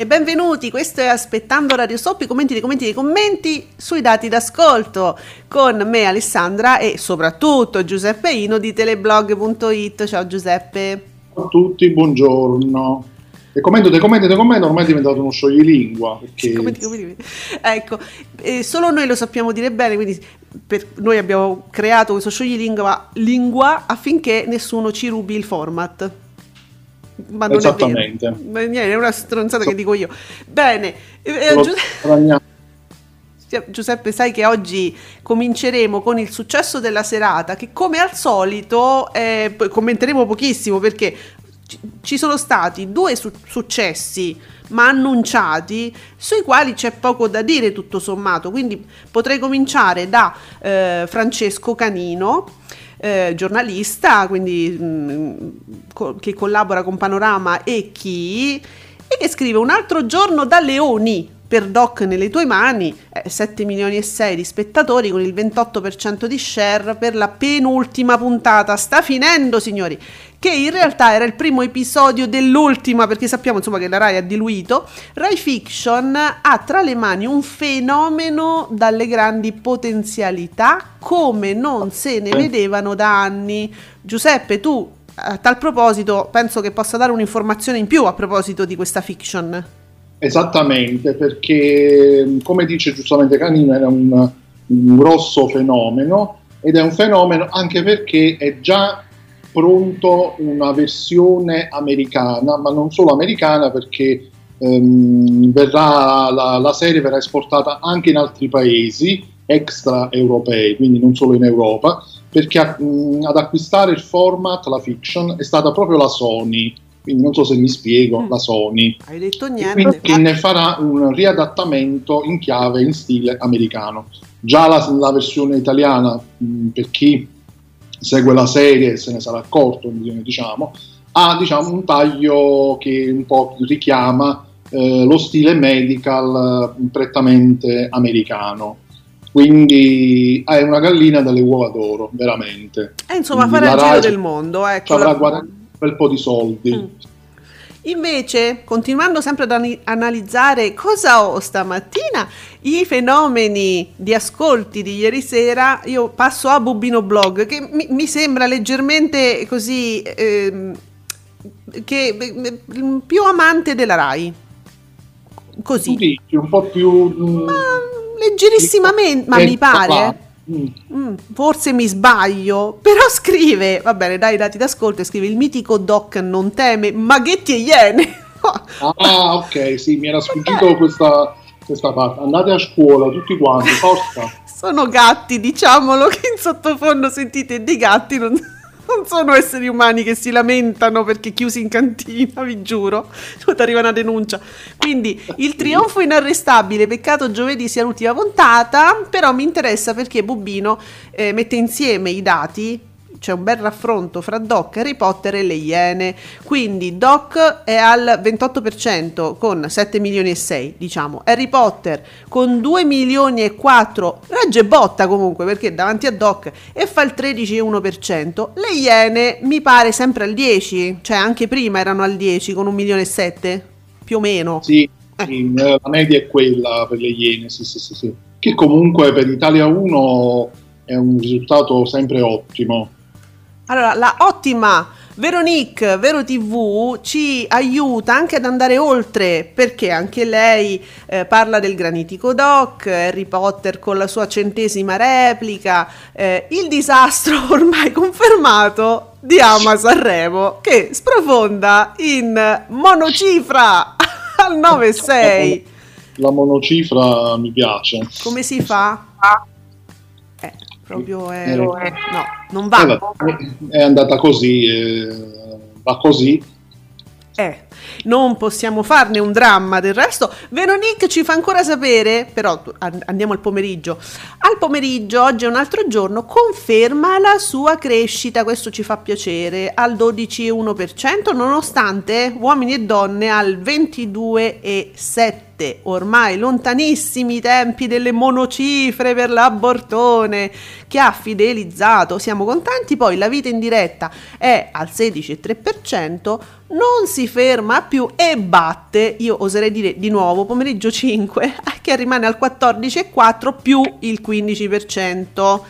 e benvenuti. Questo è Aspettando Radio i commenti dei commenti dei commenti sui dati d'ascolto con me Alessandra e soprattutto Giuseppe Ino di teleblog.it. Ciao Giuseppe. Ciao a tutti, buongiorno. E commento, te commento, te commento, ormai è diventato uno scioglilingua. Perché... Commenti, commenti. Ecco, eh, solo noi lo sappiamo dire bene, quindi per, noi abbiamo creato questo scioglilingua lingua affinché nessuno ci rubi il format ma non Esattamente. è vero. Niente, è una stronzata so. che dico io. Bene, eh, Giuseppe, Giuseppe, sai che oggi cominceremo con il successo della serata, che come al solito eh, commenteremo pochissimo perché ci sono stati due su- successi ma annunciati sui quali c'è poco da dire tutto sommato quindi potrei cominciare da eh, Francesco Canino eh, giornalista, quindi mh, mm, co- che collabora con Panorama e chi, e che scrive un altro giorno da Leoni per Doc nelle tue mani, eh, 7 milioni e 6 di spettatori con il 28% di share per la penultima puntata. Sta finendo, signori che in realtà era il primo episodio dell'ultima, perché sappiamo insomma che la Rai ha diluito, Rai Fiction ha tra le mani un fenomeno dalle grandi potenzialità come non se ne vedevano da anni. Giuseppe, tu a tal proposito penso che possa dare un'informazione in più a proposito di questa fiction. Esattamente, perché come dice giustamente Canino era un, un grosso fenomeno ed è un fenomeno anche perché è già pronto una versione americana, ma non solo americana perché ehm, verrà, la, la, serie verrà esportata anche in altri paesi extra europei, quindi non solo in Europa, perché mh, ad acquistare il format, la fiction, è stata proprio la Sony. Quindi non so se mi spiego, mm. la Sony. Hai detto niente. Che ne farà un riadattamento in chiave, in stile americano. Già la, la versione italiana, mh, per chi segue la serie se ne sarà accorto, diciamo, ha diciamo, un taglio che un po' richiama eh, lo stile medical eh, prettamente americano. Quindi è una gallina dalle uova d'oro, veramente. E eh, insomma, farà il giro del mondo. Ecco, avrà guadagnato un bel po' di soldi. Mm. Invece, continuando sempre ad analizzare cosa ho stamattina, i fenomeni di ascolti di ieri sera, io passo a Bubino Blog, che mi, mi sembra leggermente così, eh, che eh, più amante della RAI. Così. Dici, un po' più... Mm, ma leggerissimamente, ma mi pare... Mm. Mm, forse mi sbaglio, però scrive, va bene, dai dati d'ascolto, scrive il mitico Doc non teme maghetti e iene. ah, ok, sì, mi era sfuggito questa, questa parte. Andate a scuola tutti quanti, forza. Sono gatti, diciamolo che in sottofondo sentite dei gatti, non non sono esseri umani che si lamentano perché chiusi in cantina, vi giuro. Ti arriva una denuncia. Quindi il trionfo inarrestabile, peccato giovedì sia l'ultima puntata, però mi interessa perché Bubino eh, mette insieme i dati c'è un bel raffronto fra Doc, Harry Potter e le Iene. Quindi Doc è al 28% con 7 milioni e 6, diciamo. Harry Potter con 2 milioni e 4, regge botta comunque perché davanti a Doc e fa il 13,1%. Le Iene mi pare sempre al 10, cioè anche prima erano al 10 con 1 milione e 7, più o meno. Sì, eh. sì, la media è quella per le Iene, sì, sì, sì, sì. Che comunque per Italia 1 è un risultato sempre ottimo. Allora, la ottima Veronique Vero TV ci aiuta anche ad andare oltre perché anche lei eh, parla del granitico doc, Harry Potter con la sua centesima replica, eh, il disastro ormai confermato di Ama Sanremo che sprofonda in monocifra al 9,6. La monocifra mi piace. Come si fa? Proprio è, no, non va. È andata così, eh, va così. Eh, non possiamo farne un dramma del resto. Veronique ci fa ancora sapere, però andiamo al pomeriggio. Al pomeriggio, oggi è un altro giorno, conferma la sua crescita, questo ci fa piacere, al 12,1%, nonostante uomini e donne al 22,7%. Dirette, ormai lontanissimi i tempi delle monocifre per l'abortone, che ha fidelizzato, siamo contenti, poi la vita in diretta è al 16,3%, non si ferma più e batte, io oserei dire di nuovo, pomeriggio 5, che rimane al 14,4 più il 15%.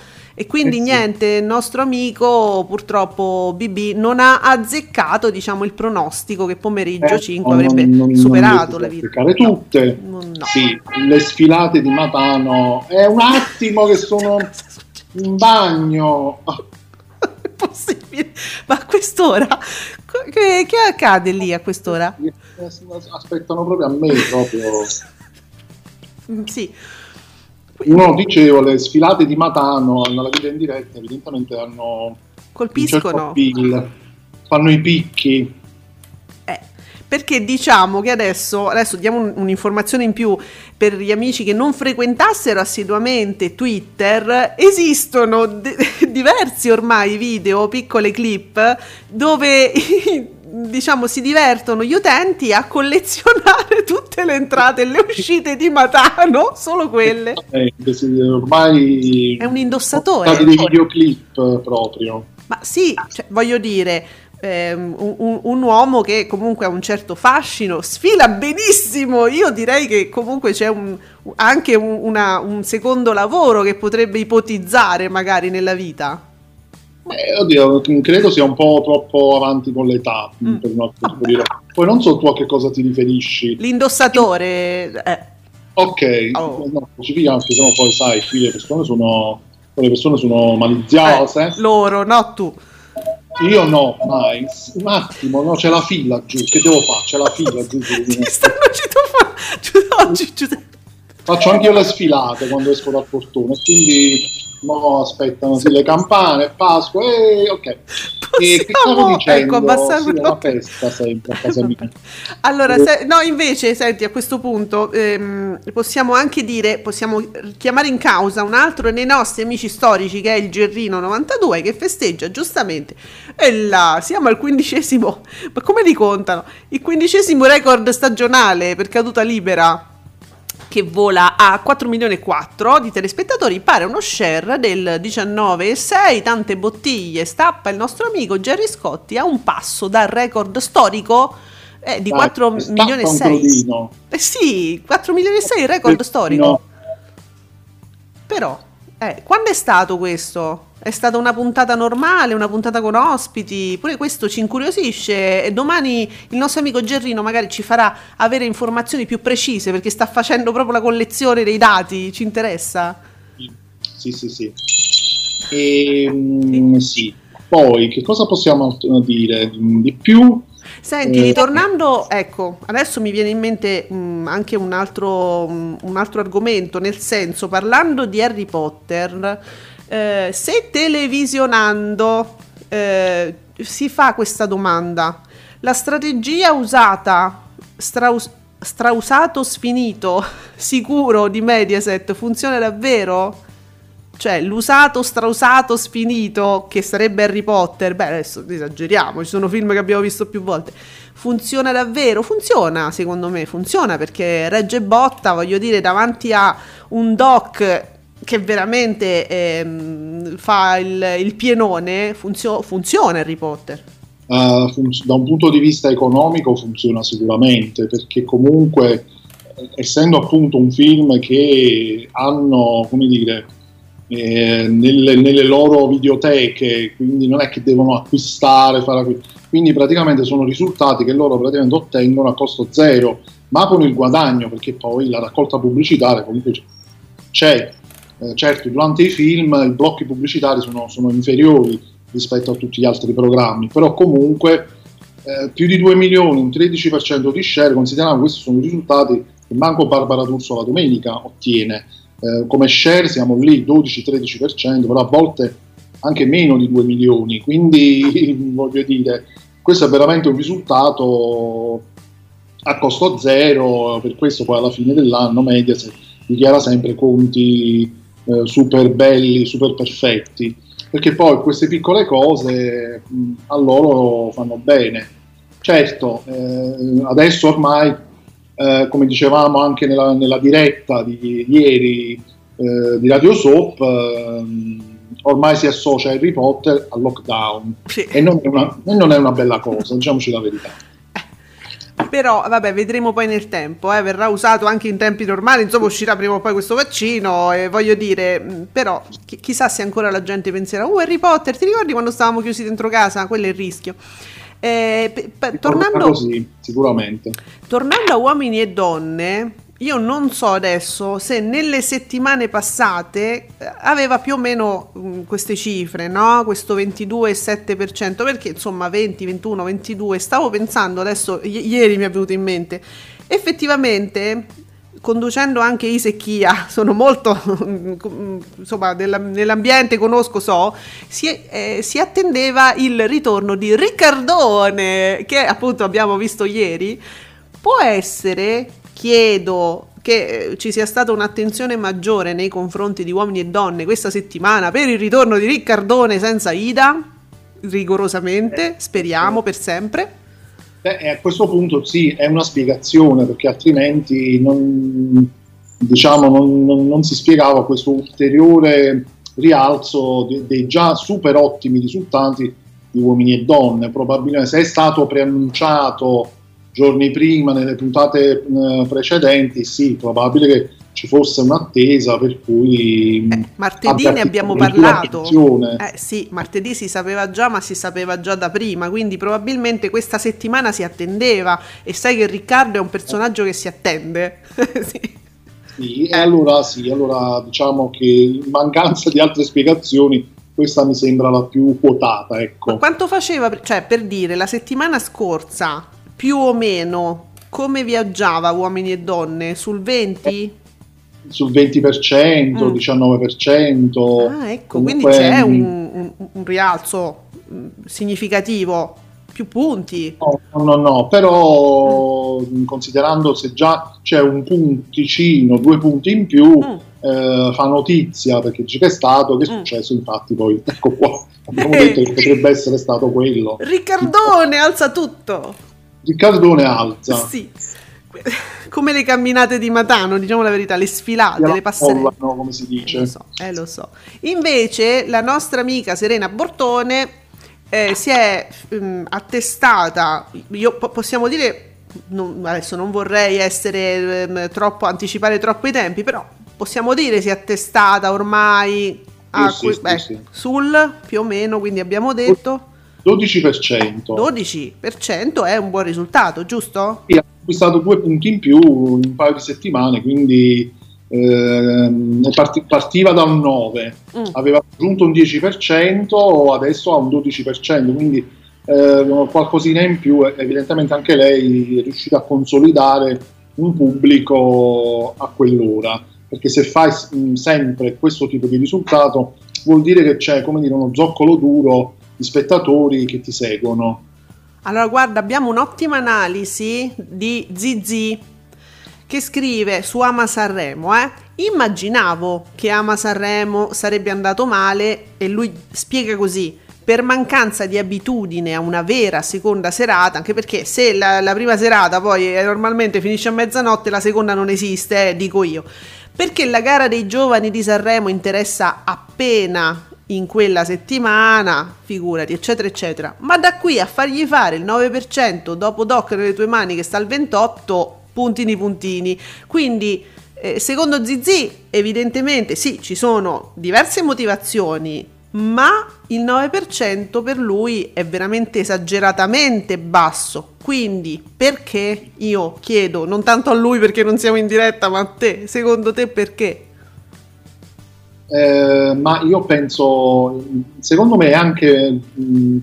E quindi eh sì. niente, il nostro amico purtroppo BB non ha azzeccato diciamo, il pronostico che pomeriggio eh, 5 avrebbe non, non, superato non la vita. tutte. No, no. Sì, le sfilate di Matano. È un attimo che sono in bagno. Possibile. Ma a quest'ora che, che, accade lì a quest'ora? Aspettano proprio a me proprio. sì. No, dicevo, le sfilate di Matano nella vita in diretta evidentemente hanno... Colpiscono. Certo fanno i picchi. Eh, perché diciamo che adesso, adesso diamo un, un'informazione in più per gli amici che non frequentassero assiduamente Twitter, esistono de- diversi ormai video, piccole clip, dove diciamo, si divertono gli utenti a collezionare tutte le entrate e le uscite di Matano, solo quelle. Eh, ormai è un indossatore. dei videoclip proprio. Ma sì, cioè, voglio dire, ehm, un, un, uomo che comunque ha un certo fascino, sfila benissimo. Io direi che comunque c'è un, anche un, una, un secondo lavoro che potrebbe ipotizzare magari nella vita. Eh, oddio, credo sia un po' troppo avanti con l'età. Mm. Poi non so tu a che cosa ti riferisci. L'indossatore. Eh. Ok, oh. no, anche se no poi sai, qui le persone sono, le persone sono maliziose. Eh, loro, no tu. Io no, mai. Un attimo, no, c'è la fila giù. Che devo fare? C'è la fila giù. Ti stanno oggi, Giuseppe. Faccio anche io le sfilate quando esco dal portone, quindi no, aspettano sì, le campane, Pasqua, e ok. e che stavo dicendo? Ecco, sì, una festa sempre a casa mia. allora, se, no, invece, senti, a questo punto ehm, possiamo anche dire, possiamo chiamare in causa un altro dei nostri amici storici che è il Gerrino 92 che festeggia giustamente e là, siamo al quindicesimo, ma come li contano? Il quindicesimo record stagionale per caduta libera che vola a 4 milioni e 4 di telespettatori, pare uno share del 19,6, tante bottiglie, stappa il nostro amico Jerry Scotti a un passo dal record storico eh, di 4 milioni e 6. Eh sì, 4 milioni e 6 record storico. Però, eh, quando è stato questo? È stata una puntata normale, una puntata con ospiti, pure questo ci incuriosisce e domani il nostro amico Gerrino magari ci farà avere informazioni più precise perché sta facendo proprio la collezione dei dati, ci interessa? Sì, sì, sì. Ehm, sì. sì. Poi che cosa possiamo dire di più? Senti, eh, ritornando, ecco, adesso mi viene in mente mh, mm, anche un altro, mh, un altro argomento, nel senso, parlando di Harry Potter, eh, se televisionando eh, si fa questa domanda, la strategia usata, straus- strausato sfinito, sicuro di Mediaset funziona davvero? Cioè, l'usato, strausato, sfinito, che sarebbe Harry Potter, beh, adesso esageriamo, ci sono film che abbiamo visto più volte. Funziona davvero? Funziona, secondo me, funziona perché regge botta, voglio dire, davanti a un doc che veramente ehm, fa il, il pienone, funzio- funziona Harry Potter. Uh, fun- da un punto di vista economico funziona sicuramente, perché comunque, essendo appunto un film che hanno, come dire, eh, nelle, nelle, loro videoteche, quindi non è che devono acquistare, fare, quindi praticamente sono risultati che loro praticamente ottengono a costo zero, ma con il guadagno, perché poi la raccolta pubblicitaria comunque c'è eh, certo, durante i film i blocchi pubblicitari sono, sono, inferiori rispetto a tutti gli altri programmi, però comunque eh, più di 2 milioni, un 13% di share, consideriamo che questi sono i risultati che manco Barbara D'Urso la domenica ottiene. Eh, come share siamo lì 12-13%, però a volte anche meno di 2 milioni, quindi voglio dire, questo è veramente un risultato a costo zero, per questo poi alla fine dell'anno Mediaset dichiara sempre conti eh, super belli, super perfetti, perché poi queste piccole cose mh, a loro fanno bene. Certo, eh, adesso ormai eh, come dicevamo anche nella, nella diretta di, ieri eh, di Radio Soap, ehm, ormai si associa Harry Potter al lockdown sì. e, non una, e non è una bella cosa, diciamoci la verità però vabbè vedremo poi nel tempo eh, verrà usato anche in tempi normali insomma uscirà prima o poi questo vaccino e voglio dire mm, però chi- chissà se ancora la gente penserà uh Harry Potter ti ricordi quando stavamo chiusi dentro casa quello è il rischio eh, p- p- tornando, così, sicuramente. tornando a uomini e donne io non so adesso se nelle settimane passate eh, aveva più o meno mm, queste cifre, no? Questo 22,7%, perché insomma 20, 21, 22, stavo pensando adesso, i- ieri mi è venuto in mente, effettivamente conducendo anche Ise Kia, sono molto, insomma, della, nell'ambiente conosco, so, si, eh, si, attendeva il ritorno di Riccardone, che appunto abbiamo visto ieri. Può essere chiedo che eh, ci sia stata un'attenzione maggiore nei confronti di uomini e donne questa settimana per il ritorno di Riccardone senza Ida, rigorosamente, speriamo per sempre. Beh, a questo punto sì, è una spiegazione, perché altrimenti non, diciamo, non, non, non si spiegava questo ulteriore rialzo dei, dei già super ottimi risultati di uomini e donne. Probabilmente se è stato preannunciato giorni prima, nelle puntate eh, precedenti, sì, probabile che ci fosse un'attesa per cui... Eh, martedì ne abbiamo parlato. Eh, sì, martedì si sapeva già, ma si sapeva già da prima, quindi probabilmente questa settimana si attendeva e sai che Riccardo è un personaggio che si attende. sì. Sì, e allora sì, allora diciamo che in mancanza di altre spiegazioni questa mi sembra la più quotata. Ecco. Ma quanto faceva, cioè per dire, la settimana scorsa più o meno come viaggiava uomini e donne? Sul 20? Sul 20%, mm. 19%. Ah, ecco, Comunque, quindi c'è un, un, un rialzo mm, significativo più punti. No, no, no, però mm. considerando se già c'è un punticino, due punti in più, mm. eh, fa notizia perché dice che è stato, che è mm. successo, infatti poi ecco qua, abbiamo detto che potrebbe essere stato quello. Riccardone, alza tutto! Riccardone alza. Sì. Come le camminate di Matano, diciamo la verità, le sfilate, le passerelle. No, come si dice. Lo so, eh, lo so. Invece la nostra amica Serena Bortone eh, si è mm, attestata, io, po- possiamo dire, non, adesso non vorrei essere ehm, troppo, anticipare troppo i tempi, però possiamo dire si è attestata ormai a, sì, sì, beh, sì, sul più o meno, quindi abbiamo detto 12%. 12% è un buon risultato, giusto? Sì, ha acquistato due punti in più in un paio di settimane, quindi ehm, partiva da un 9, mm. aveva raggiunto un 10%, adesso ha un 12%, quindi eh, qualcosina in più, evidentemente anche lei è riuscita a consolidare un pubblico a quell'ora, perché se fai sempre questo tipo di risultato vuol dire che c'è come dire, uno zoccolo duro di spettatori che ti seguono. Allora, guarda, abbiamo un'ottima analisi di Zizi che scrive su Ama Sanremo, eh? Immaginavo che Ama Sanremo sarebbe andato male e lui spiega così. Per mancanza di abitudine a una vera seconda serata, anche perché se la, la prima serata poi normalmente finisce a mezzanotte, la seconda non esiste, eh, dico io. Perché la gara dei giovani di Sanremo interessa appena in quella settimana, figurati, eccetera, eccetera. Ma da qui a fargli fare il 9% dopo Doc nelle tue mani che sta al 28, puntini puntini. Quindi, eh, secondo Zizi, evidentemente sì, ci sono diverse motivazioni, ma il 9% per lui è veramente esageratamente basso. Quindi, perché io chiedo, non tanto a lui perché non siamo in diretta, ma a te, secondo te perché? Eh, ma io penso, secondo me è anche, mh,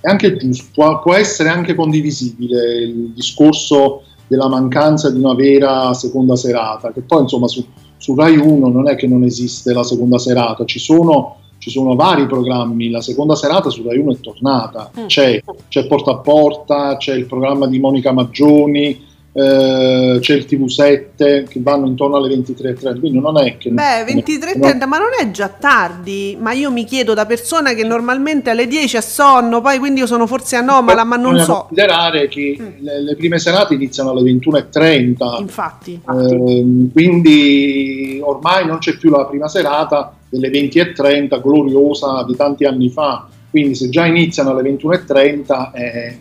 è anche giusto, può, può, essere anche condivisibile il discorso della mancanza di una vera seconda serata, che poi insomma su, su Rai 1 non è che non esiste la seconda serata, ci sono, ci sono vari programmi, la seconda serata su Rai 1 è tornata, mm. c'è, c'è Porta a Porta, c'è il programma di Monica Maggioni, eh, c'è il TV7 che vanno intorno alle 23.30, quindi non è che... Beh, 23.30, no. ma non è già tardi, ma io mi chiedo da persona che normalmente alle 10 ha sonno, poi quindi io sono forse anomala, ma non so. considerare che mm. le, le, prime serate iniziano alle 21.30. Infatti. Eh, quindi ormai non c'è più la prima serata delle 20.30 gloriosa di tanti anni fa, quindi se già iniziano alle 21.30... Eh,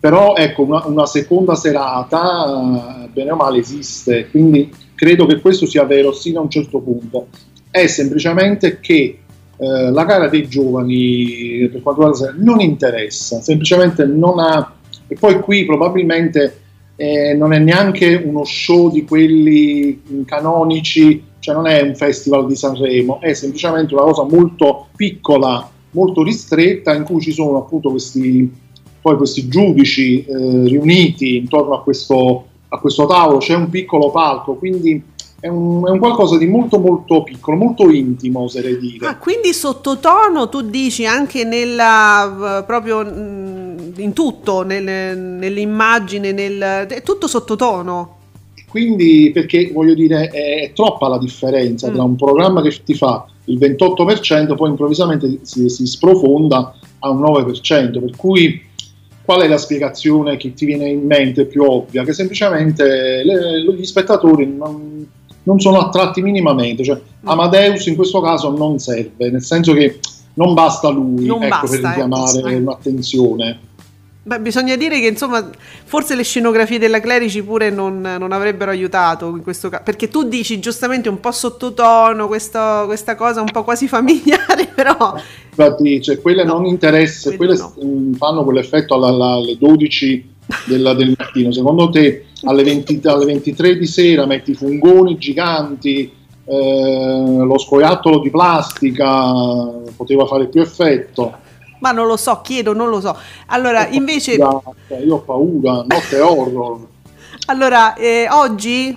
però ecco una, una, seconda serata bene o male esiste quindi credo che questo sia vero sino a un certo punto. È semplicemente che eh, la gara dei giovani per quanto riguarda non interessa semplicemente non ha e poi qui probabilmente eh, non è neanche uno show di quelli canonici cioè non è un festival di Sanremo è semplicemente una cosa molto piccola molto ristretta in cui ci sono appunto questi poi questi giudici eh, riuniti intorno a questo, a questo, tavolo, c'è un piccolo palco, quindi è un, è un, qualcosa di molto molto piccolo, molto intimo oserei dire. Ah, quindi sottotono tu dici anche nella, proprio mm, in tutto, nel, nell'immagine, nel, è tutto sottotono? Quindi perché voglio dire è, è troppa la differenza mm. tra un programma che ti fa il 28%, poi improvvisamente si, si sprofonda a un 9%, per cui qual è la spiegazione che ti viene in mente più ovvia? Che semplicemente le, gli spettatori non, non, sono attratti minimamente, cioè mm. Amadeus in questo caso non serve, nel senso che non basta lui non ecco, basta, per richiamare eh. un'attenzione. Beh, bisogna dire che insomma, forse le scenografie della Clerici pure non, non avrebbero aiutato in questo caso, perché tu dici giustamente un po' sottotono questa, questa cosa un po' quasi familiare, però... Infatti, cioè, quelle no, non interessa, quelle no. fanno quell'effetto alla, alle 12 della, del mattino. Secondo te alle, 20, alle 23 di sera metti fungoni giganti, eh, lo scoiattolo di plastica poteva fare più effetto ma non lo so, chiedo, non lo so. Allora, ho invece... Paura, io ho paura, notte horror. allora, eh, oggi,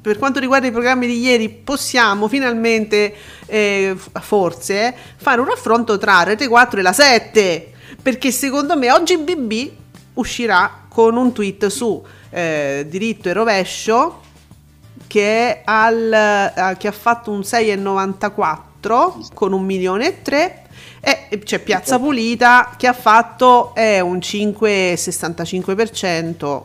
per quanto riguarda i programmi di ieri, possiamo finalmente, eh, forse, fare un raffronto tra Rete 4 e la 7, perché secondo me oggi BB uscirà con un tweet su eh, diritto e rovescio che, al, eh, che ha fatto un 6,94 con un milione e tre c'è Piazza Pulita che ha fatto eh, un 5,65%.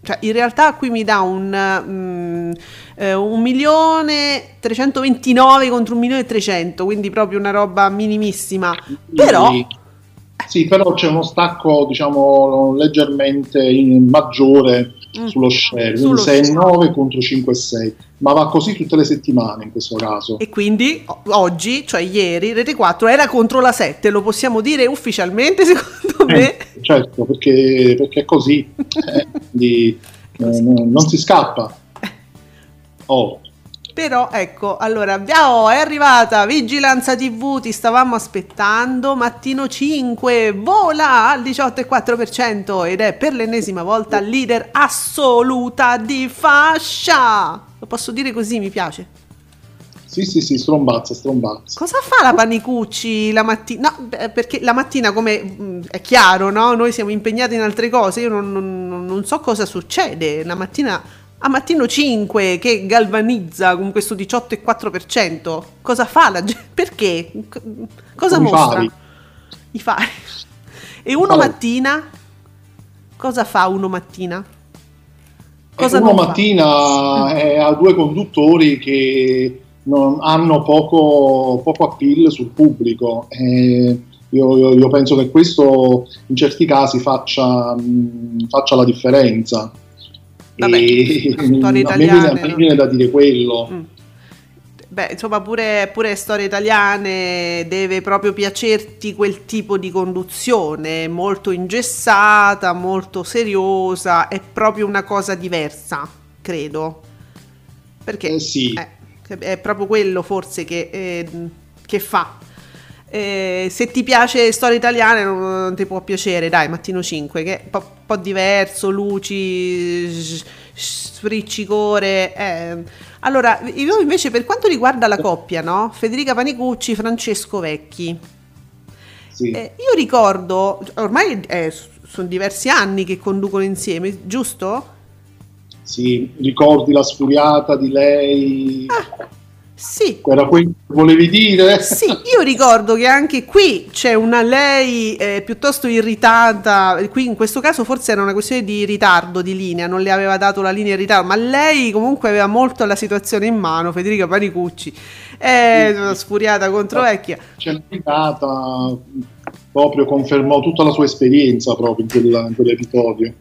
Cioè, in realtà qui mi dà un, um, eh, un milione 329 contro un milione e 300, quindi proprio una roba minimissima. Però... Sì, però c'è uno stacco, diciamo, leggermente maggiore. Sullo share, sullo 6,9 contro 5,6 ma va così tutte le settimane in questo caso. E quindi oggi, cioè ieri, Rete 4 era contro la 7, lo possiamo dire ufficialmente secondo eh, me? certo, perché, perché è così, eh, quindi, eh, non si scappa. Oh. Però ecco, allora oh, è arrivata Vigilanza TV, ti stavamo aspettando, mattino 5, vola al 18,4% ed è per l'ennesima volta leader assoluta di fascia. Lo posso dire così, mi piace. Sì, sì, sì, strombazza, strombazza. Cosa fa la Panicucci la mattina? No, perché la mattina, come è chiaro, no? Noi siamo impegnati in altre cose, io non, non, non so cosa succede. La mattina, a mattino 5, che galvanizza con questo 18,4%. Cosa fa la gente? Perché? Cosa Come mostra? Fari. I fari. E uno fari. mattina? Cosa fa uno mattina? Cosa uno mattina è, ha due conduttori che non, hanno poco, poco appeal sul pubblico. Eh, io, io, io, penso che questo in certi casi faccia, mh, faccia la differenza. Vabbè, e, me, viene, a me viene da dire quello. Mm beh, insomma, pure, pure, storie italiane deve proprio piacerti quel tipo di conduzione, molto ingessata, molto seriosa, è proprio una cosa diversa, credo. Perché eh sì. eh, è proprio quello forse che, eh, che fa. Eh, se ti piace storie italiane non, non, ti può piacere, dai, Mattino 5, che è un po', po diverso, luci, sfriccicore. Eh allora, io invece per quanto riguarda la coppia, no? Federica Panicucci, Francesco Vecchi. Sì. Eh, io ricordo, ormai sono diversi anni che conducono insieme, giusto? Sì, ricordi la sfuriata di lei? Ah, sì. Era quello che volevi dire? Sì, io ricordo che anche qui c'è una lei eh, piuttosto irritata, qui in questo caso forse era una questione di ritardo di linea, non le aveva dato la linea in ritardo, ma lei comunque aveva molto la situazione in mano, Federica Panicucci, è eh, sfuriata contro vecchia. C'è l'irritata proprio confermò tutta la sua esperienza proprio in, quella, in quell'episodio.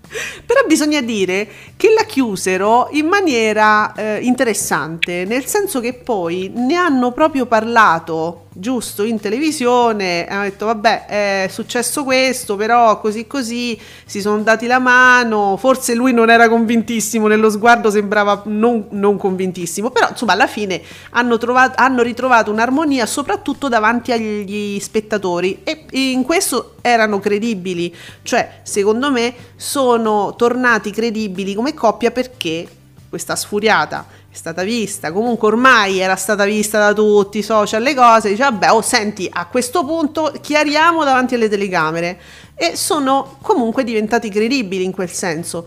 Però bisogna dire che la chiusero in maniera eh, interessante, nel senso che poi ne hanno proprio parlato giusto in televisione hanno detto vabbè è successo questo però così così si sono dati la mano forse lui non era convintissimo nello sguardo sembrava non, non convintissimo però insomma alla fine hanno, trovato, hanno ritrovato un'armonia soprattutto davanti agli spettatori e in questo erano credibili. Cioè secondo me sono tornati credibili come coppia perché questa sfuriata è stata vista, comunque ormai era stata vista da tutti i social, le cose, dice vabbè, oh senti, a questo punto chiariamo davanti alle telecamere. E sono comunque diventati credibili in quel senso.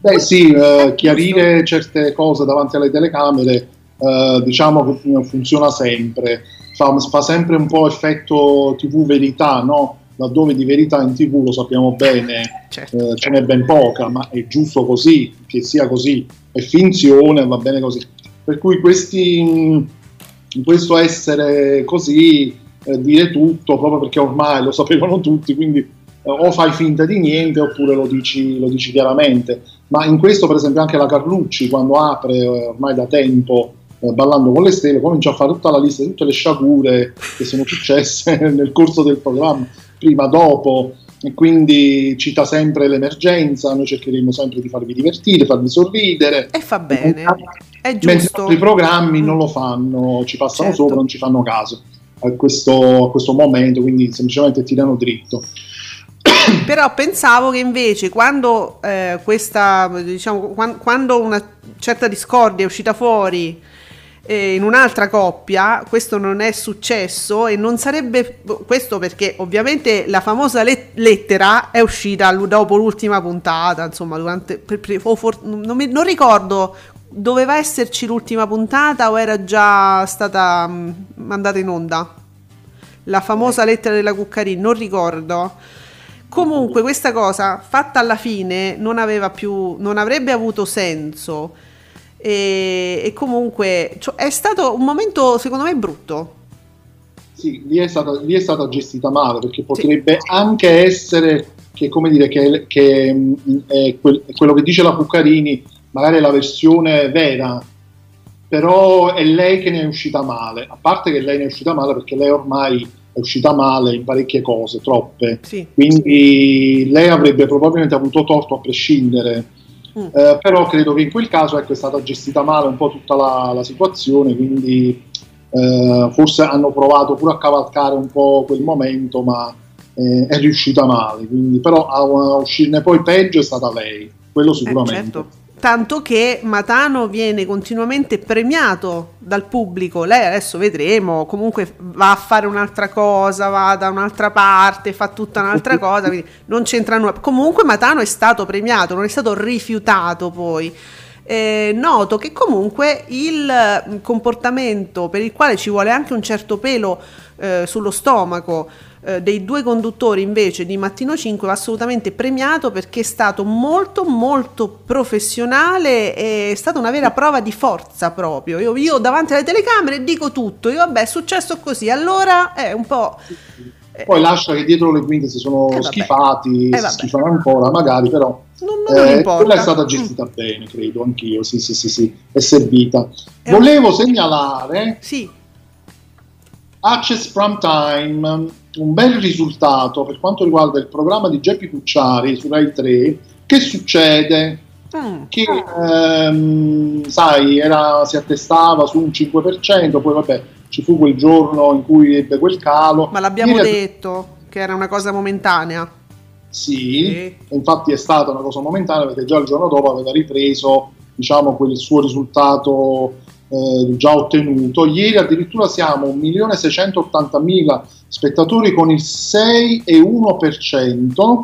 Beh sì, eh, chiarire certe cose davanti alle telecamere eh, diciamo che funziona sempre, fa, fa, sempre un po' effetto tv verità, no? Laddove di verità in tv lo sappiamo bene, certo. eh, ce n'è ben poca, ma è giusto così, che sia così è finzione, va bene così. Per cui questi, questo essere così, eh, dire tutto, proprio perché ormai lo sapevano tutti, quindi eh, o fai finta di niente oppure lo dici, lo dici, chiaramente. Ma in questo, per esempio, anche la Carlucci, quando apre eh, ormai da tempo Ballando con le stelle, comincia a fare tutta la lista di tutte le sciagure che sono successe nel corso del programma, prima, dopo e quindi cita sempre l'emergenza, noi cercheremo sempre di farvi divertire, farvi sorridere. E fa bene, è giusto. Mentre altri programmi mm. non lo fanno, ci passano certo. sopra, non ci fanno caso a questo, a questo momento, quindi semplicemente tirano dritto. Però pensavo che invece quando eh, questa, diciamo, quando una certa discordia è uscita fuori eh, in un'altra coppia questo non è successo e non sarebbe questo perché ovviamente la famosa let- lettera è uscita dopo l'ultima puntata insomma durante per, per, for, non, mi, non, ricordo doveva esserci l'ultima puntata o era già stata mh, mm, mandata in onda. La famosa lettera della Cuccarini non ricordo. Comunque questa cosa fatta alla fine non aveva più non avrebbe avuto senso e, e comunque cioè, è stato un momento secondo me brutto. Sì, lì è stata, lì è stata gestita male perché potrebbe sì. anche essere che, come dire, che, che è quel, quello che dice la Puccarini magari è la versione vera, però è lei che ne è uscita male. A parte che lei ne è uscita male perché lei ormai è uscita male in parecchie cose, troppe. Sì. Quindi lei avrebbe probabilmente avuto torto a prescindere Mm. Eh, però credo che in quel caso ecco, è stata gestita male un po' tutta la, la situazione, quindi eh, forse hanno provato pure a cavalcare un po' quel momento, ma eh, è riuscita male. Quindi, però a, a, uscirne poi peggio è stata lei, quello sicuramente. Eh, certo tanto che Matano viene continuamente premiato dal pubblico. Lei adesso vedremo, comunque va a fare un'altra cosa, va da un'altra parte, fa tutta un'altra cosa, quindi non c'entra nulla. Comunque Matano è stato premiato, non è stato rifiutato poi. Eh, noto che comunque il comportamento per il quale ci vuole anche un certo pelo eh, sullo stomaco eh, dei due conduttori invece di Mattino 5 va assolutamente premiato perché è stato molto molto professionale è stata una vera prova di forza proprio io, io davanti alle telecamere dico tutto io vabbè è successo così allora è un po' eh, poi lascia che dietro le quinte si sono eh, schifati, eh, si schifano ancora magari, però non, non eh, quella è stata gestita mm. bene, credo, anch'io, sì, sì, sì, sì, è servita. Eh, Volevo segnalare sì. Access Prime Time un bel risultato per quanto riguarda il programma di Geppi Cucciari su Rai 3. Che succede? Mm. Che ehm, sai, era, si attestava su un 5%, poi vabbè, ci fu quel giorno in cui ebbe quel calo. Ma l'abbiamo Ieri detto che era una cosa momentanea. Sì, sì, infatti è stata una cosa momentanea perché già il giorno dopo aveva ripreso diciamo, quel suo risultato eh, già ottenuto. Ieri addirittura siamo 1.680.000 spettatori con il 6,1%,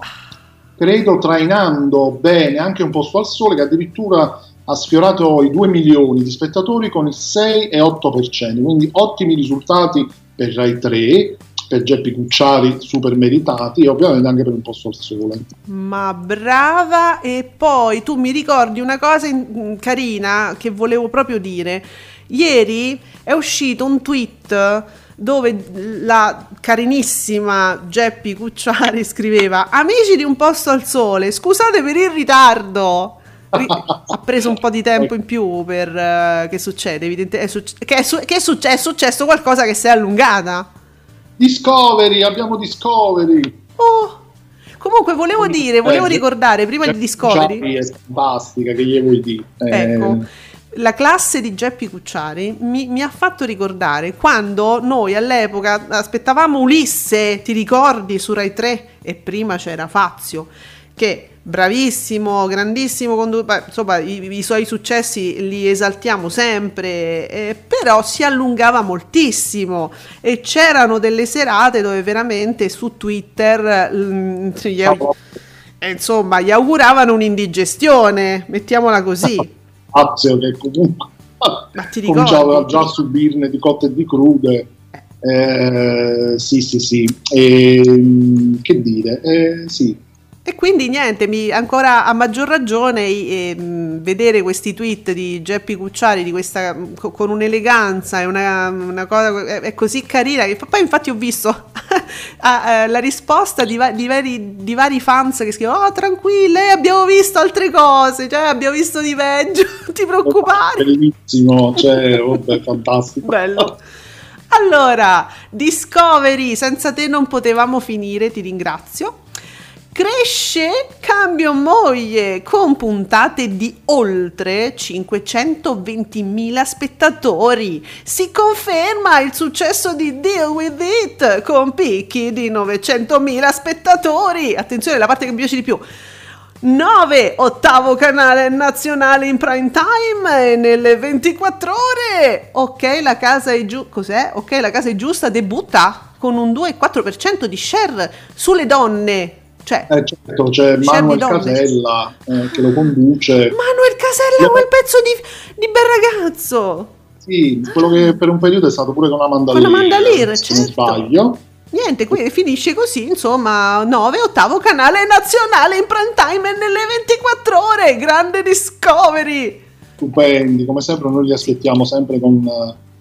credo trainando bene anche un posto al sole che addirittura ha sfiorato i 2 milioni di spettatori con il 6,8%, quindi ottimi risultati per Rai 3, per Geppi Cucciari super meritati e ovviamente anche per un posto al sole. Ma brava e poi tu mi ricordi una cosa in- carina che volevo proprio dire. Ieri è uscito un tweet dove la carinissima Geppi Cucciari scriveva Amici di un posto al sole, scusate per il ritardo. Ri- ha preso un po' di tempo in più per uh, che succede, evidente, è, succe- che, è, su- che è, succe- è successo qualcosa che si è allungata. Discovery, abbiamo Discovery. Oh, comunque volevo dire, volevo ricordare prima di Discovery. È fantastica, che gli vuoi dire? Ecco. Eh, la classe di Geppi Cucciari mi, mi, ha fatto ricordare quando noi all'epoca aspettavamo Ulisse, ti ricordi, su Rai 3 e prima c'era Fazio, che bravissimo, grandissimo conduttore, insomma i, i, suoi successi li esaltiamo sempre, eh, però si allungava moltissimo e c'erano delle serate dove veramente su Twitter mh, gli, eh, insomma gli auguravano un'indigestione, mettiamola così. Fazio che comunque cominciava già a subirne di cotte e di crude. Eh, sì, sì, sì. E, che dire? Eh, sì. E quindi niente, mi, ancora a maggior ragione eh, vedere questi tweet di Geppi Cucciari di questa, con un'eleganza e una, una cosa è, è, così carina che poi infatti ho visto la risposta di, di, vari, di, vari, fans che scrivono oh tranquille abbiamo visto altre cose, cioè abbiamo visto di peggio, non ti preoccupare. Bellissimo, cioè, vabbè, fantastico. Bello. Allora, Discovery, senza te non potevamo finire, ti ringrazio. Cresce Cambio Moglie con puntate di oltre 520.000 spettatori. Si conferma il successo di Deal With It con picchi di 900.000 spettatori. Attenzione, la parte che mi piace di più. 9. Ottavo canale nazionale in prime time nelle 24 ore. Ok, la casa è giusta. Cos'è? Ok, la casa è giusta. Debutta con un 2,4% di share sulle donne cioè, eh certo, c'è Manuel Casella eh, che lo conduce. Manuel Casella, quel pezzo di, di, bel ragazzo! Sì, quello che per un periodo è stato pure con Amanda Lear. Con Amanda Lear, se certo. non sbaglio. Niente, qui finisce così, insomma, 9, ottavo canale nazionale in prime time nelle 24 ore, grande Discovery! Stupendi, come sempre noi li aspettiamo sempre con,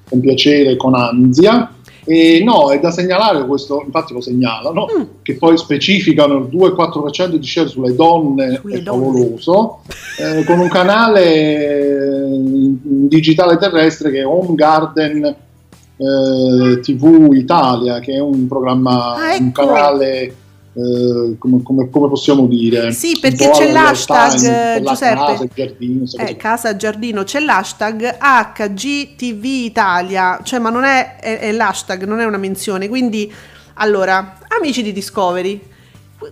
con piacere e con ansia. E no, è da segnalare questo, infatti lo segnalano, mm. che poi specificano il 2-4% di share sulle donne, sulle è favoloso, eh, con un canale in digitale terrestre che è Home Garden eh, TV Italia, che è un programma, ah, ecco. un canale eh, come, come, come, possiamo dire? Sì, perché c'è l'hashtag time, Giuseppe, casa, giardino, eh, casa giardino, c'è l'hashtag HGTV Italia, cioè ma non è, è, è l'hashtag, non è una menzione, quindi allora, amici di Discovery,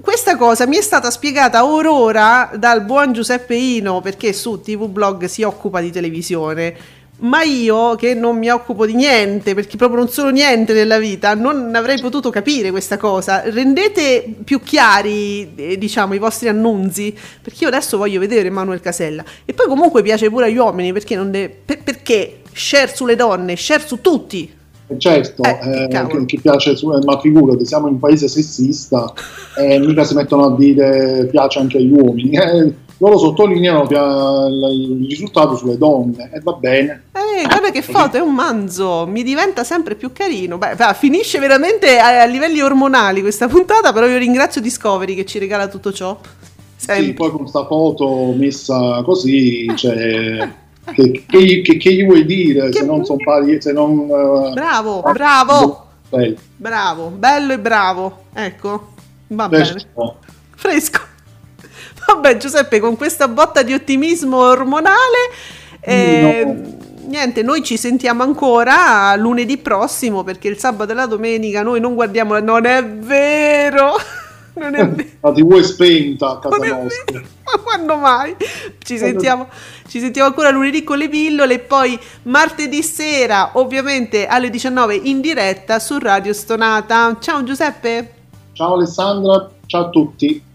questa cosa mi è stata spiegata orora dal buon Giuseppe Ino perché su TV Blog si occupa di televisione ma io che non mi occupo di niente, perché proprio non sono niente nella vita, non avrei potuto capire questa cosa. Rendete più chiari, eh, diciamo, i vostri annunzi, perché io adesso voglio vedere Manuel Casella. E poi comunque piace pure agli uomini, perché non deve, per, perché share sulle donne, share su tutti. Eh, certo, eh, eh, che, che, piace, su, ma figurati, siamo in un paese sessista e mica si mettono a dire piace anche agli uomini. Eh, loro sottolineano il risultato sulle donne e va bene. Eh, guarda che foto, è un manzo, mi diventa sempre più carino. Beh, finisce veramente a, a, livelli ormonali questa puntata, però io ringrazio Discovery che ci regala tutto ciò. Sempre. Sì, poi con questa foto messa così, cioè, che, che, che, che, gli vuoi dire se non sono pari, se non... Uh, bravo, bravo, bello. bravo, bello e bravo, ecco, va Fresco. bene. Fresco. Vabbè, Giuseppe, con questa botta di ottimismo ormonale. Eh, no. Niente, noi ci sentiamo ancora lunedì prossimo perché il sabato e la domenica noi non guardiamo. Non è vero! Non è vero. La TV è spenta a casa nostra. Ma quando mai? Ci sentiamo, ci sentiamo ancora lunedì con le pillole e poi martedì sera, ovviamente alle 19 in diretta su Radio Stonata. Ciao Giuseppe. Ciao Alessandra, ciao a tutti.